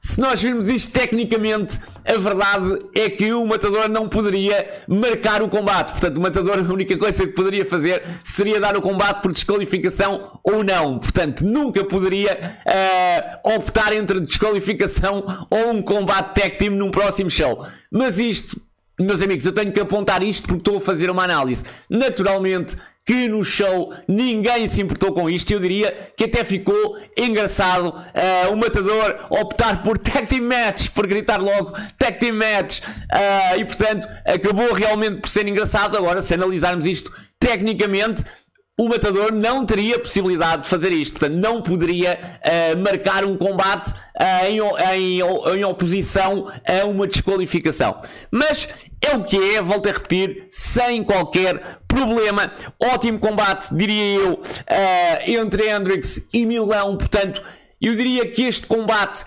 Se nós virmos isto tecnicamente, a verdade é que o matador não poderia marcar o combate. Portanto, o matador, a única coisa que poderia fazer seria dar o combate por desqualificação ou não. Portanto, nunca poderia uh, optar entre desqualificação ou um combate tag team num próximo show. Mas isto meus amigos, eu tenho que apontar isto porque estou a fazer uma análise. Naturalmente que no show ninguém se importou com isto. Eu diria que até ficou engraçado uh, o matador optar por tag team match, por gritar logo tag team match. Uh, e portanto acabou realmente por ser engraçado. Agora, se analisarmos isto tecnicamente, o matador não teria possibilidade de fazer isto, portanto, não poderia uh, marcar um combate uh, em, em, em, oposição a uma desqualificação. Mas é o que é, volto a repetir, sem qualquer problema. Ótimo combate, diria eu, uh, entre Hendrix e Milão, portanto, eu diria que este combate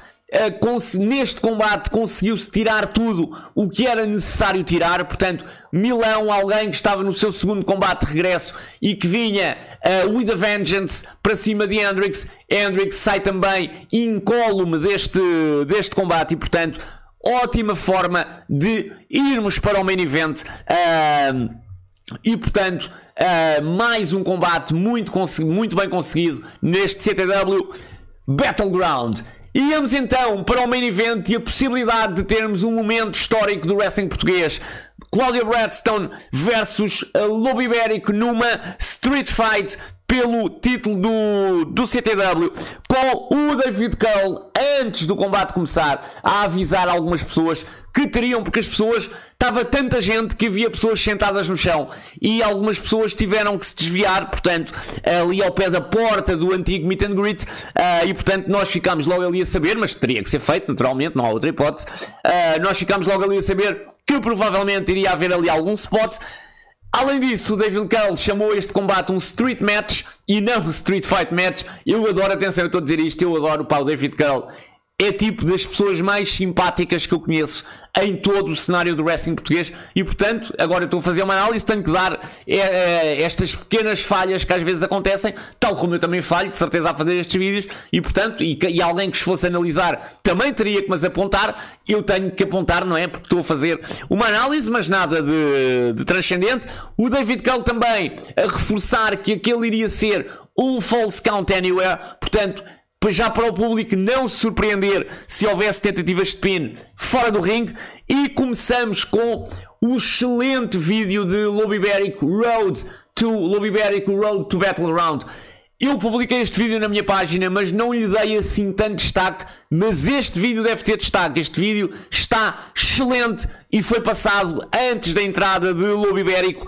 neste combate conseguiu-se tirar tudo o que era necessário tirar. Portanto, Milão, alguém que estava no seu segundo combate de regresso e que vinha uh, with a vengeance para cima de Hendrix. Hendrix sai também incólume deste, deste combate e, portanto, ótima forma de irmos para o main event. Uh, e portanto, uh, mais um combate muito, muito bem conseguido neste CTW Battleground. Íamos então para o main event e a possibilidade de termos um momento histórico do wrestling português. Claudia Bradstone versus Lobo Ibérico numa Street Fight pelo título do, do CTW, com o David Cole, antes do combate começar, a avisar algumas pessoas que teriam, porque as pessoas, estava tanta gente que havia pessoas sentadas no chão e algumas pessoas tiveram que se desviar, portanto, ali ao pé da porta do antigo meet and greet, uh, e portanto nós ficámos logo ali a saber, mas teria que ser feito, naturalmente, não há outra hipótese, uh, nós ficámos logo ali a saber que provavelmente iria haver ali algum spot. Além disso, o David Cole chamou este combate um Street Match e não um Street Fight Match. Eu adoro, atenção, eu estou a dizer isto, eu adoro o David Cole é tipo das pessoas mais simpáticas que eu conheço em todo o cenário do wrestling português. E portanto agora estou a fazer uma análise tenho que dar é, é, estas pequenas falhas que às vezes acontecem tal como eu também falho de certeza a fazer estes vídeos. E portanto e, e alguém que se fosse analisar também teria que mas apontar. Eu tenho que apontar não é? Porque estou a fazer uma análise mas nada de, de transcendente. O David Cole também a reforçar que aquele iria ser um false count anywhere. Portanto já para o público não se surpreender se houvesse tentativas de pin fora do ringue. E começamos com o excelente vídeo de Lobo Ibérico Road to Lobo Ibérico Road to Battleground. Eu publiquei este vídeo na minha página, mas não lhe dei assim tanto destaque. Mas este vídeo deve ter destaque. Este vídeo está excelente e foi passado antes da entrada de Lobo Ibérico.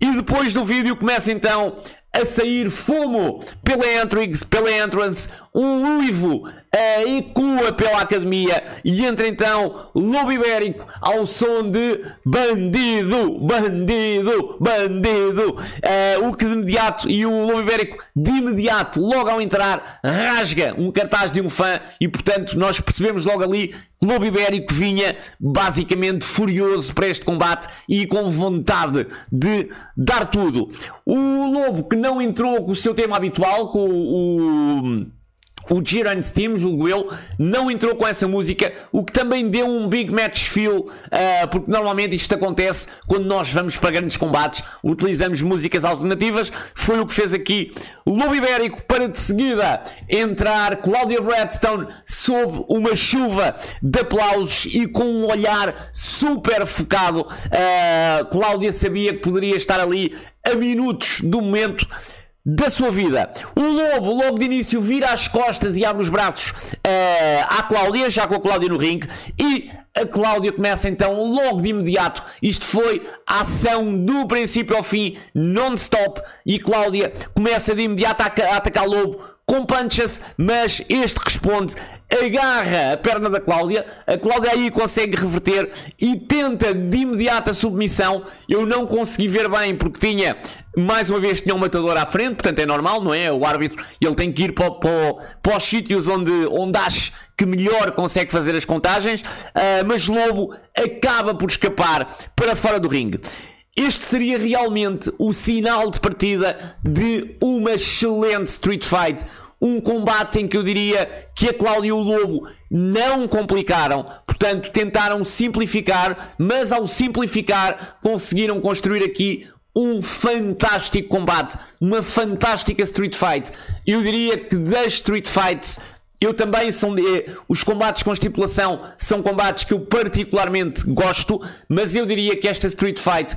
E depois do vídeo começa então a sair fumo pela entrance, pela entrance um uivo uh, ecua pela academia e entra então Lobo Ibérico ao som de Bandido, Bandido, Bandido. Uh, o que de imediato, e o Lobo Ibérico de imediato, logo ao entrar, rasga um cartaz de um fã e portanto nós percebemos logo ali que Lobo Ibérico vinha basicamente furioso para este combate e com vontade de dar tudo. O Lobo que não entrou com o seu tema habitual, com o o Giran Steam, julgo eu, não entrou com essa música, o que também deu um big match feel, uh, porque normalmente isto acontece quando nós vamos para grandes combates, utilizamos músicas alternativas, foi o que fez aqui Lobo Ibérico para de seguida entrar Claudia Bradstone sob uma chuva de aplausos e com um olhar super focado. Uh, Cláudia sabia que poderia estar ali a minutos do momento da sua vida. O Lobo, logo de início, vira as costas e abre os braços uh, à Cláudia, já com a Cláudia no ringue, e a Cláudia começa então logo de imediato. Isto foi a ação do princípio ao fim, non-stop, e Cláudia começa de imediato a, a atacar Lobo com punches, mas este responde, agarra a perna da Cláudia, a Cláudia aí consegue reverter e tenta de imediato a submissão. Eu não consegui ver bem porque tinha, mais uma vez, tinha um matador à frente, portanto é normal, não é? O árbitro, ele tem que ir para, para, para os sítios onde, onde acha que melhor consegue fazer as contagens, uh, mas Lobo acaba por escapar para fora do ringue. Este seria realmente o sinal de partida de uma excelente Street Fight. Um combate em que eu diria que a Cláudia e o Lobo não complicaram, portanto tentaram simplificar, mas ao simplificar conseguiram construir aqui um fantástico combate, uma fantástica Street Fight. Eu diria que das Street Fights eu também são os combates com estipulação são combates que eu particularmente gosto, mas eu diria que esta Street Fight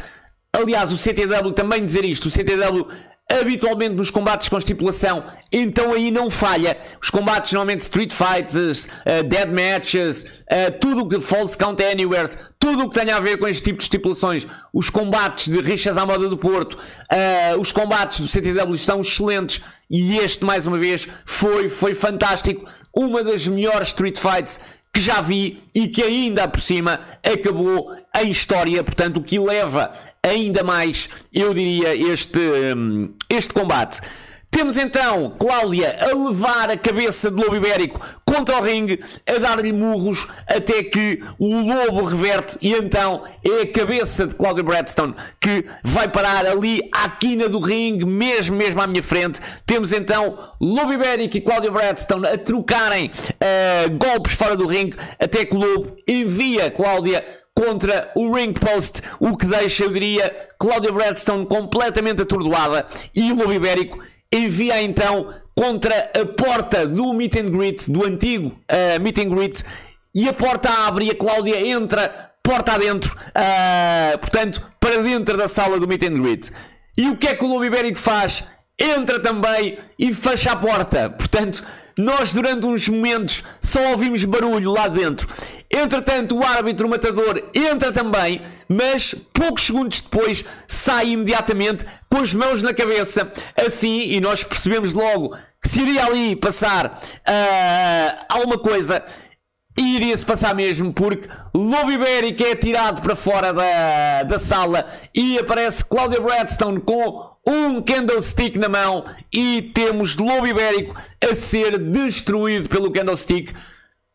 Aliás, o CTW também dizer isto, o CTW habitualmente nos combates com estipulação, então aí não falha. Os combates normalmente street fights, uh, dead matches, uh, tudo o que false count anywheres, tudo o que tenha a ver com este tipo de estipulações, os combates de rixas à moda do Porto, uh, os combates do CTW são excelentes e este mais uma vez foi foi fantástico, uma das melhores street fights que já vi e que ainda por cima acabou em história, portanto, o que leva ainda mais, eu diria, este, hum, este combate. Temos então Cláudia a levar a cabeça de Lobo Ibérico contra o ringue, a dar-lhe murros até que o Lobo reverte e então é a cabeça de Cláudia Bradstone que vai parar ali à quina do ringue, mesmo, mesmo à minha frente. Temos então Lobo Ibérico e Cláudia Bradstone a trocarem uh, golpes fora do ringue até que o Lobo envia Cláudia contra o ring post, o que deixa, eu diria, Cláudia Bradstone completamente atordoada e o Lobo Ibérico envia então contra a porta do meet and greet, do antigo uh, meet and greet, e a porta abre e a Cláudia entra porta adentro, uh, portanto, para dentro da sala do meet and greet. E o que é que o Lobo Ibérico faz? entra também e fecha a porta. Portanto, nós durante uns momentos só ouvimos barulho lá dentro. Entretanto, o árbitro matador entra também, mas poucos segundos depois sai imediatamente com as mãos na cabeça, assim, e nós percebemos logo que se iria ali passar uh, alguma coisa e iria-se passar mesmo porque Lobo Ibérico é tirado para fora da, da sala e aparece Claudia Bradstone com um candlestick na mão e temos Lobo Ibérico a ser destruído pelo candlestick.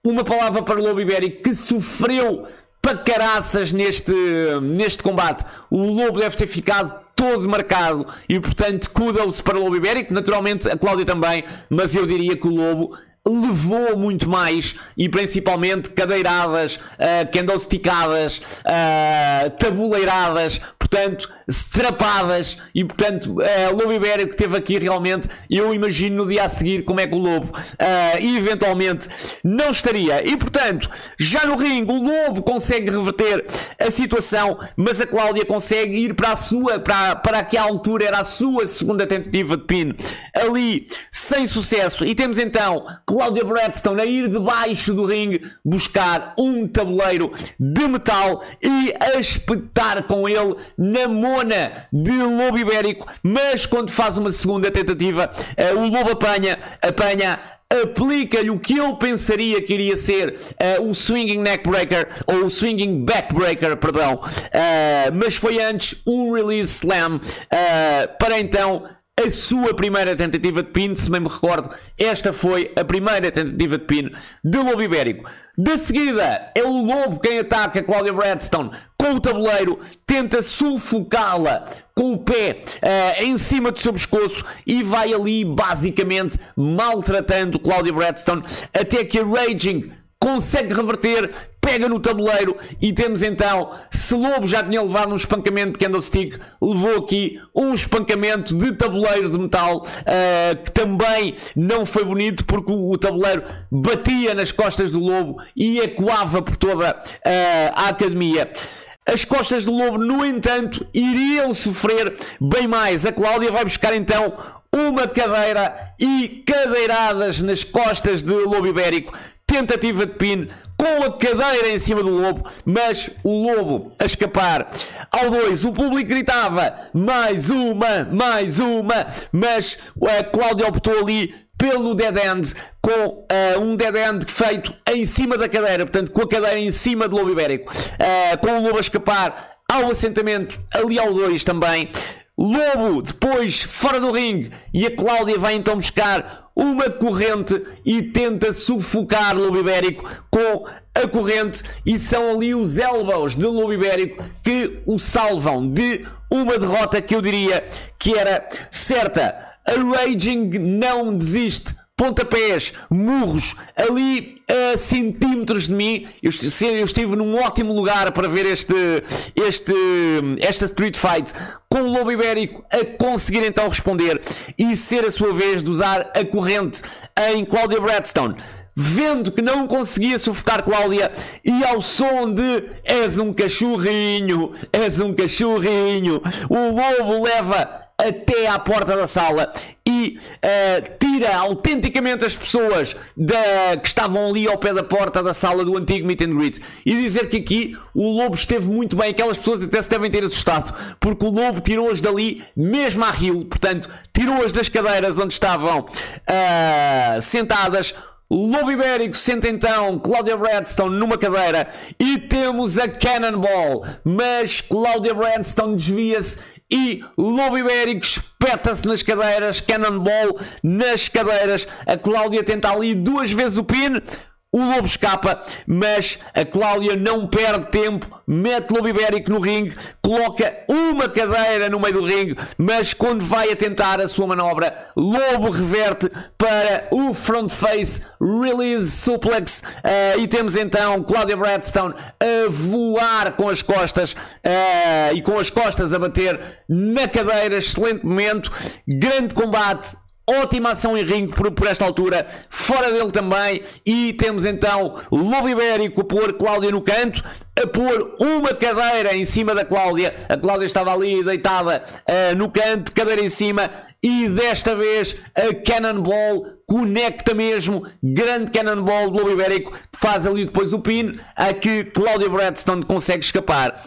Uma palavra para o Lobo Ibérico que sofreu para caraças neste, neste combate. O Lobo deve ter ficado todo marcado e portanto kudos para o Lobo Ibérico, naturalmente a Cláudia também, mas eu diria que o Lobo levou muito mais e principalmente cadeiradas, uh, candlesticadas, uh, tabuleiradas, portanto, strapadas e portanto, uh, Lobo Ibérico teve aqui realmente, eu imagino no dia a seguir como é que o Lobo uh, eventualmente não estaria. E portanto, já no ringue, o Lobo consegue reverter a situação, mas a Cláudia consegue ir para a sua, para, para aquela altura era a sua segunda tentativa de pin ali sem sucesso. E temos então Cláudia Bradstone a ir debaixo do ringue buscar um tabuleiro de metal e a espetar com ele na mona de Lobo Ibérico. Mas quando faz uma segunda tentativa, uh, o Lobo apanha, apanha aplica-lhe o que eu pensaria que iria ser uh, o swinging neck breaker ou o swinging back breaker, perdão, uh, mas foi antes um release slam uh, para então a sua primeira tentativa de pin, se bem me recordo, esta foi a primeira tentativa de pin de Lobo Ibérico. De seguida, é o Lobo quem ataca Claudia Bradstone com o tabuleiro, tenta sufocá-la com o pé uh, em cima do seu pescoço e vai ali basicamente maltratando Claudia Bradstone até que a Raging consegue reverter, pega no tabuleiro e temos então, se Lobo já tinha levado um espancamento de candlestick, levou aqui um espancamento de tabuleiro de metal uh, que também não foi bonito porque o, tabuleiro batia nas costas do Lobo e ecoava por toda uh, a academia. As costas do Lobo, no entanto, iriam sofrer bem mais. A Cláudia vai buscar então uma cadeira e cadeiradas nas costas de Lobo Ibérico tentativa de pin com a cadeira em cima do lobo, mas o lobo a escapar. Ao 2, o público gritava mais uma, mais uma, mas a Cláudia optou ali pelo dead end, com uh, um dead end feito em cima da cadeira, portanto, com a cadeira em cima do lobo ibérico, uh, com o lobo a escapar ao assentamento, ali ao 2 também. Lobo depois fora do ringue. E a Cláudia vai então buscar uma corrente e tenta sufocar Lobo Ibérico com a corrente. E são ali os elbows de Lobo Ibérico que o salvam de uma derrota que eu diria que era certa. A Raging não desiste pontapés, murros, ali a centímetros de mim. Eu, eu, estive num ótimo lugar para ver este, este, esta Street Fight com o Lobo Ibérico a conseguir então responder e ser a sua vez de usar a corrente em Claudia Bradstone vendo que não conseguia sufocar Cláudia e ao som de és um cachorrinho, és um cachorrinho, o lobo leva até à porta da sala e uh, tira autenticamente as pessoas da, que estavam ali ao pé da porta da sala do antigo meet and greet e dizer que aqui o lobo esteve muito bem, aquelas pessoas até se devem ter assustado, porque o lobo tirou-as dali mesmo à rio, portanto, tirou-as das cadeiras onde estavam uh, sentadas. Lobo Ibérico senta então Cláudia Bradstone numa cadeira e temos a Cannonball, mas Cláudia Bradstone desvia-se e Lobo Ibérico espeta-se nas cadeiras, Cannonball nas cadeiras. A Cláudia tenta ali duas vezes o pin. O Lobo escapa, mas a Cláudia não perde tempo, mete Lobo Ibérico no ringue, coloca uma cadeira no meio do ringue, mas quando vai a tentar a sua manobra, Lobo reverte para o front face release suplex uh, e temos então Cláudia Bradstone a voar com as costas uh, e com as costas a bater na cadeira, excelente momento, grande combate ótima ação em ringue por, por, esta altura, fora dele também, e temos então Lobo Ibérico a pôr Cláudia no canto, a pôr uma cadeira em cima da Cláudia, a Cláudia estava ali deitada uh, no canto, cadeira em cima, e desta vez a Cannonball conecta mesmo, grande Cannonball de Lobo Ibérico, faz ali depois o pin, a que Cláudia Bradstone consegue escapar.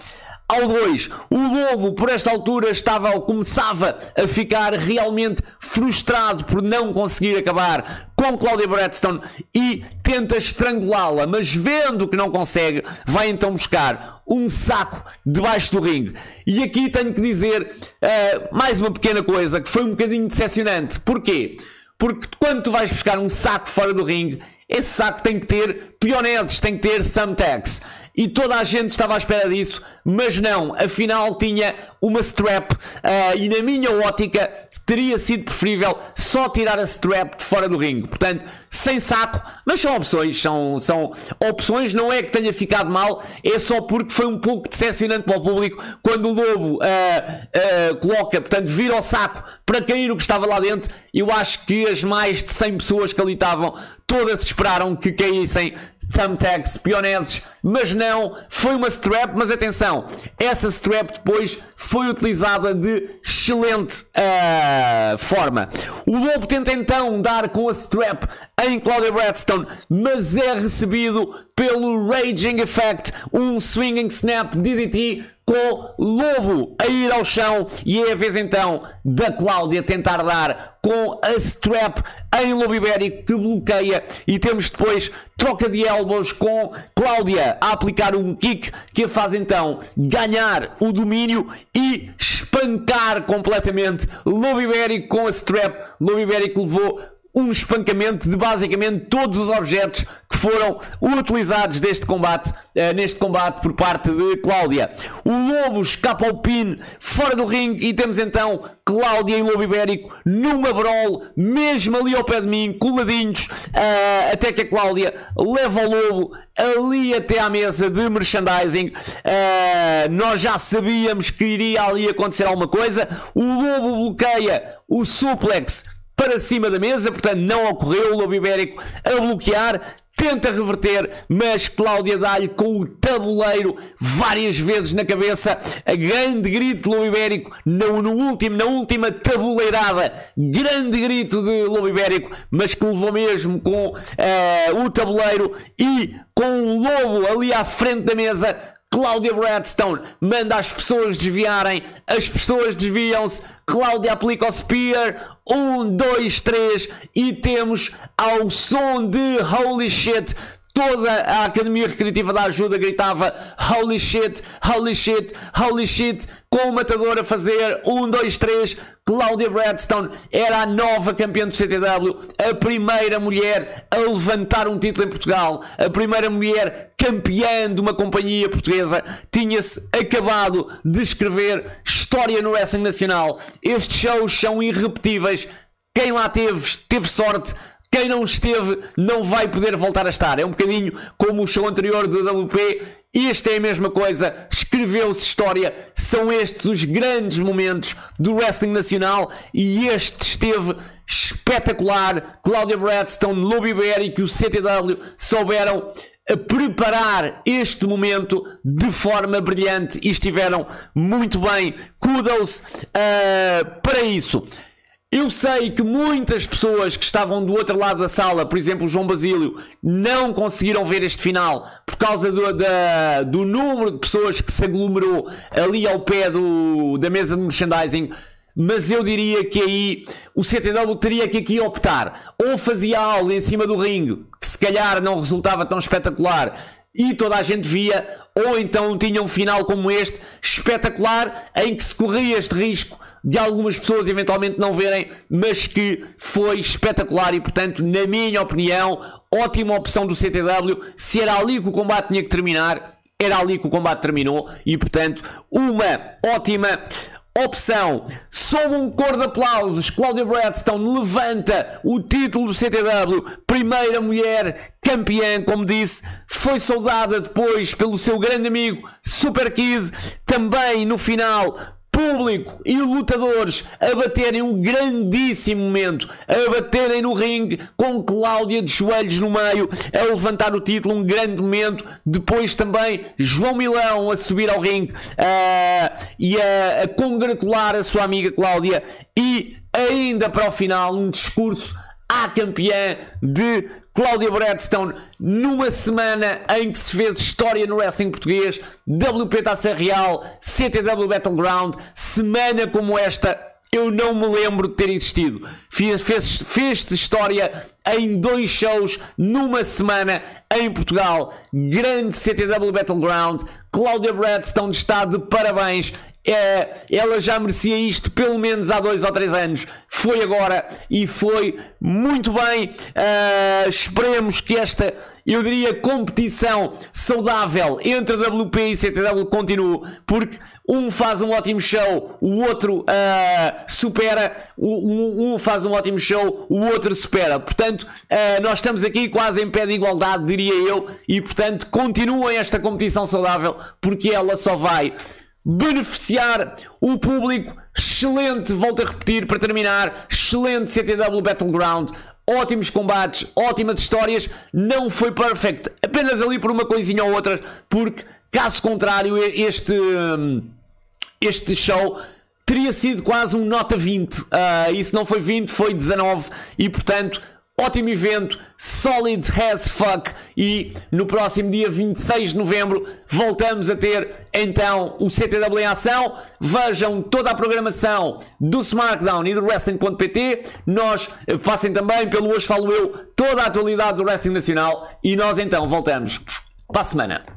Ao 2, o Lobo, por esta altura, estava ou começava a ficar realmente frustrado por não conseguir acabar com Claudia Bradstone e tenta estrangulá-la, mas vendo que não consegue, vai então buscar um saco debaixo do ringue. E aqui tenho que dizer uh, mais uma pequena coisa que foi um bocadinho decepcionante. Porquê? Porque quando tu vais buscar um saco fora do ringue, esse saco tem que ter pioneses, tem que ter thumbtacks e toda a gente estava à espera disso, mas não, afinal tinha uma strap uh, e na minha ótica teria sido preferível só tirar a strap de fora do ringue. Portanto, sem saco, mas são opções, são, são opções, não é que tenha ficado mal, é só porque foi um pouco decepcionante para o público quando o Lobo uh, uh, coloca, portanto, vira o saco para cair o que estava lá dentro. Eu acho que as mais de 100 pessoas que ali estavam, todas esperaram que caíssem thumbtacks pioneses, mas não, foi uma strap, mas atenção, essa strap depois foi utilizada de excelente uh, forma. O Lobo tenta então dar com a strap em Claudia Bradstone, mas é recebido pelo Raging Effect, um swinging snap DDT com Lobo a ir ao chão e é a vez então da Cláudia tentar dar com a strap em Lobo Ibérico que bloqueia e temos depois troca de elbows com Cláudia a aplicar um kick que a faz então ganhar o domínio e espancar completamente Lobo Ibérico com a strap. Lobo Ibérico levou um espancamento de basicamente todos os objetos que foram utilizados deste combate, uh, neste combate por parte de Cláudia. O Lobo escapa ao pin fora do ringue e temos então Cláudia e Lobo Ibérico numa brawl, mesmo ali ao pé de mim, coladinhos, uh, até que a Cláudia leva o Lobo ali até à mesa de merchandising. Uh, nós já sabíamos que iria ali acontecer alguma coisa. O Lobo bloqueia o suplex para cima da mesa, portanto não ocorreu o Lobo Ibérico a bloquear, tenta reverter, mas Cláudia dá-lhe com o tabuleiro várias vezes na cabeça, a grande grito de Lobo Ibérico, no, no último, na última tabuleirada, grande grito de Lobo Ibérico, mas que levou mesmo com uh, o tabuleiro e com o Lobo ali à frente da mesa, Cláudia Bradstone manda as pessoas desviarem, as pessoas desviam-se, Cláudia aplica o Spear, um, dois, três, e temos ao som de Holy Shit toda a Academia Recreativa da Ajuda gritava Holy shit, holy shit, holy shit, com o matador a fazer 1, 2, 3. Cláudia Bradstone era a nova campeã do CTW, a primeira mulher a levantar um título em Portugal, a primeira mulher campeã de uma companhia portuguesa. Tinha-se acabado de escrever história no wrestling nacional. Estes shows são irrepetíveis. Quem lá teve, teve sorte quem não esteve não vai poder voltar a estar. É um bocadinho como o show anterior do WP. Isto é a mesma coisa. Escreveu-se história. São estes os grandes momentos do wrestling nacional e este esteve espetacular. Cláudia Bradstone, Lobby Ibérico e o CTW souberam preparar este momento de forma brilhante e estiveram muito bem. Kudos uh, para isso. Eu sei que muitas pessoas que estavam do outro lado da sala, por exemplo, o João Basílio, não conseguiram ver este final por causa do, da, do número de pessoas que se aglomerou ali ao pé do, da mesa de merchandising. Mas eu diria que aí o CTW teria que aqui optar. Ou fazia algo em cima do ringue, que se calhar não resultava tão espetacular, e toda a gente via, ou então tinha um final como este, espetacular, em que se corria este risco de algumas pessoas eventualmente não verem, mas que foi espetacular e, portanto, na minha opinião, ótima opção do CTW. Se era ali que o combate tinha que terminar, era ali que o combate terminou e, portanto, uma ótima opção. Sob um cor de aplausos, Claudia Bradstone levanta o título do CTW, primeira mulher campeã, como disse, foi saudada depois pelo seu grande amigo Super Kid, também no final público e lutadores a baterem um grandíssimo momento, a baterem no ringue com Cláudia de joelhos no meio, a levantar o título, um grande momento. Depois também João Milão a subir ao ringue uh, e a, a congratular a sua amiga Cláudia e ainda para o final um discurso à campeã de Cláudia Bradstone numa semana em que se fez história no wrestling português, WP Taça Real, CTW Battleground, semana como esta eu não me lembro de ter existido. Fez, fez, fez história em dois shows numa semana em Portugal. Grande CTW Battleground. Cláudia Bradstone está de parabéns. É, ela já merecia isto pelo menos há dois ou três anos. Foi agora e foi muito bem. Uh, esperemos que esta, eu diria, competição saudável entre WP e CTW continue, porque um faz um ótimo show, o outro uh, supera, um, um, faz um ótimo show, o outro supera. Portanto, uh, nós estamos aqui quase em pé de igualdade, diria eu, e portanto, continuem esta competição saudável, porque ela só vai beneficiar o público. Excelente, volto a repetir para terminar. Excelente CTW Battleground. Ótimos combates, ótimas histórias. Não foi perfect, apenas ali por uma coisinha ou outra, porque caso contrário, este, este show teria sido quase um nota 20. Uh, ah, se não foi 20, foi 19. E portanto, Ótimo evento, solid as fuck. E no próximo dia 26 de novembro voltamos a ter então o CTW em ação. Vejam toda a programação do SmackDown e do Wrestling.pt. Nós eh, passem também pelo Hoje Falo Eu toda a atualidade do Wrestling Nacional. E nós então voltamos para a semana.